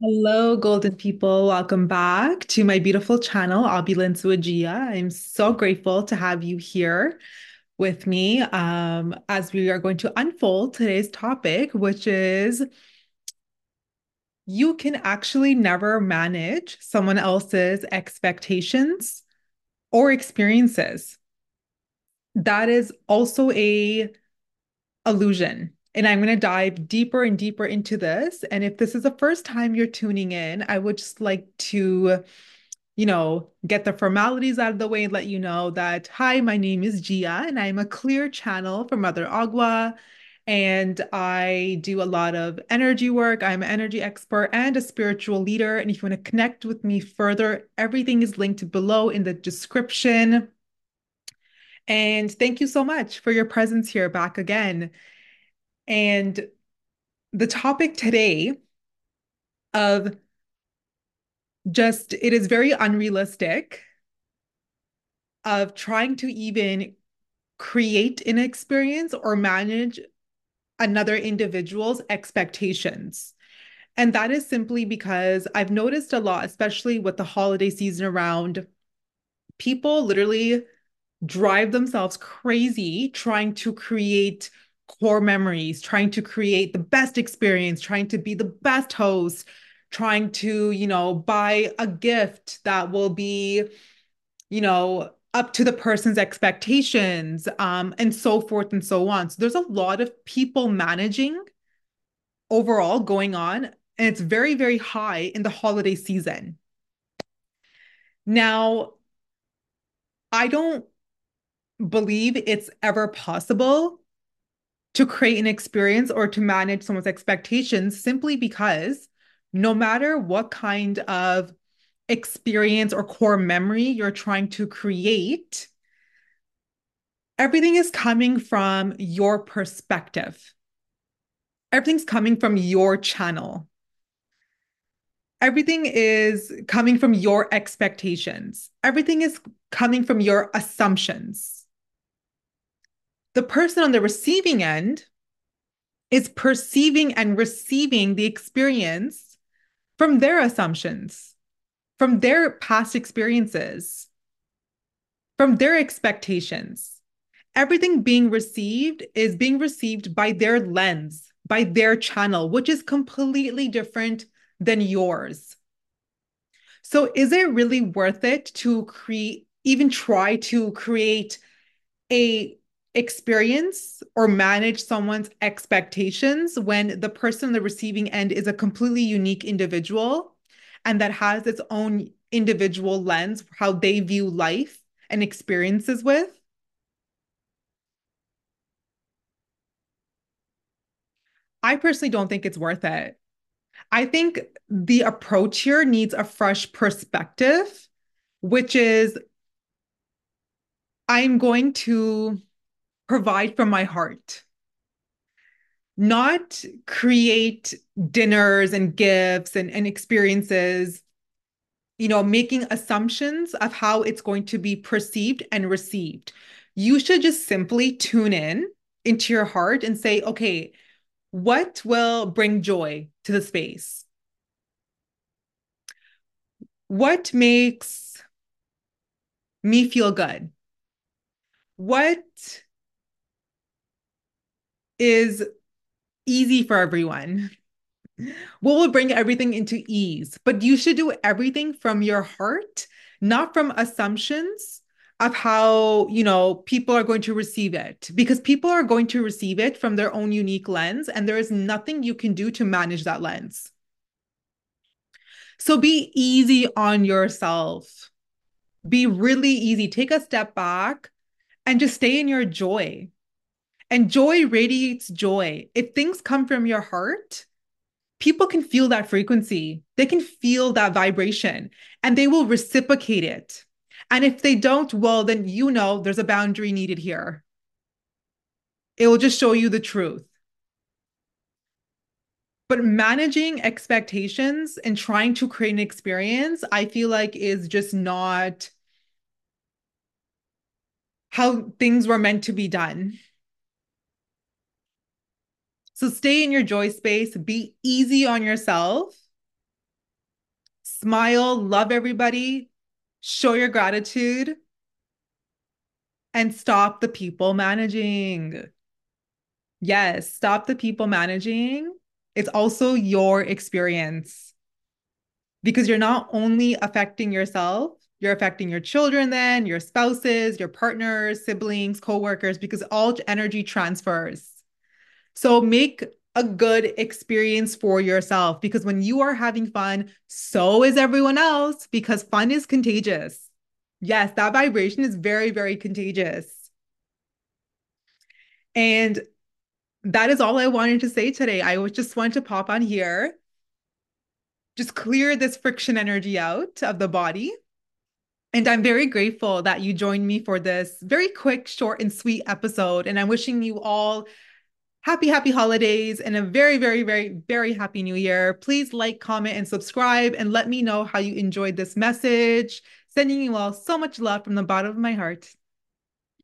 Hello, golden people. Welcome back to my beautiful channel, Opulence Jia. I'm so grateful to have you here with me um, as we are going to unfold today's topic, which is you can actually never manage someone else's expectations or experiences. That is also a illusion. And I'm going to dive deeper and deeper into this. And if this is the first time you're tuning in, I would just like to, you know, get the formalities out of the way and let you know that, hi, my name is Jia, and I'm a clear channel for Mother Agua. And I do a lot of energy work. I'm an energy expert and a spiritual leader. And if you want to connect with me further, everything is linked below in the description. And thank you so much for your presence here back again. And the topic today of just, it is very unrealistic of trying to even create an experience or manage another individual's expectations. And that is simply because I've noticed a lot, especially with the holiday season around, people literally drive themselves crazy trying to create core memories, trying to create the best experience, trying to be the best host, trying to, you know, buy a gift that will be, you know, up to the person's expectations, um, and so forth and so on. So there's a lot of people managing overall going on, and it's very, very high in the holiday season. Now, I don't believe it's ever possible to create an experience or to manage someone's expectations simply because no matter what kind of experience or core memory you're trying to create, everything is coming from your perspective. Everything's coming from your channel. Everything is coming from your expectations. Everything is coming from your assumptions the person on the receiving end is perceiving and receiving the experience from their assumptions, from their past experiences, from their expectations. Everything being received is being received by their lens, by their channel, which is completely different than yours. So, is it really worth it to create, even try to create a experience or manage someone's expectations when the person on the receiving end is a completely unique individual and that has its own individual lens, how they view life and experiences with. I personally don't think it's worth it. I think the approach here needs a fresh perspective, which is I'm going to provide from my heart, not create dinners and gifts and, and experiences, you know, making assumptions of how it's going to be perceived and received. You should just simply tune in into your heart and say, okay, what will bring joy to the space? What makes me feel good? What is easy for everyone. What will bring everything into ease? But you should do everything from your heart, not from assumptions of how, you know, people are going to receive it because people are going to receive it from their own unique lens and there is nothing you can do to manage that lens. So be easy on yourself. Be really easy. Take a step back and just stay in your joy. And joy radiates joy. If things come from your heart, people can feel that frequency. They can feel that vibration and they will reciprocate it. And if they don't, well, then you know there's a boundary needed here. It will just show you the truth. But managing expectations and trying to create an experience, I feel like is just not how things were meant to be done. So stay in your joy space, be easy on yourself, smile, love everybody, show your gratitude, and stop the people managing. Yes, stop the people managing. It's also your experience because you're not only affecting yourself, you're affecting your children, then your spouses, your partners, siblings, coworkers, because all energy transfers. So make a good experience for yourself because when you are having fun, so is everyone else because fun is contagious. Yes, that vibration is very, very contagious. And that is all I wanted to say today. I just want to pop on here, just clear this friction energy out of the body. And I'm very grateful that you joined me for this very quick, short, and sweet episode. And I'm wishing you all happy, happy holidays and a very, very, very, very happy new year. Please like, comment, and subscribe, and let me know how you enjoyed this message. Sending you all so much love from the bottom of my heart.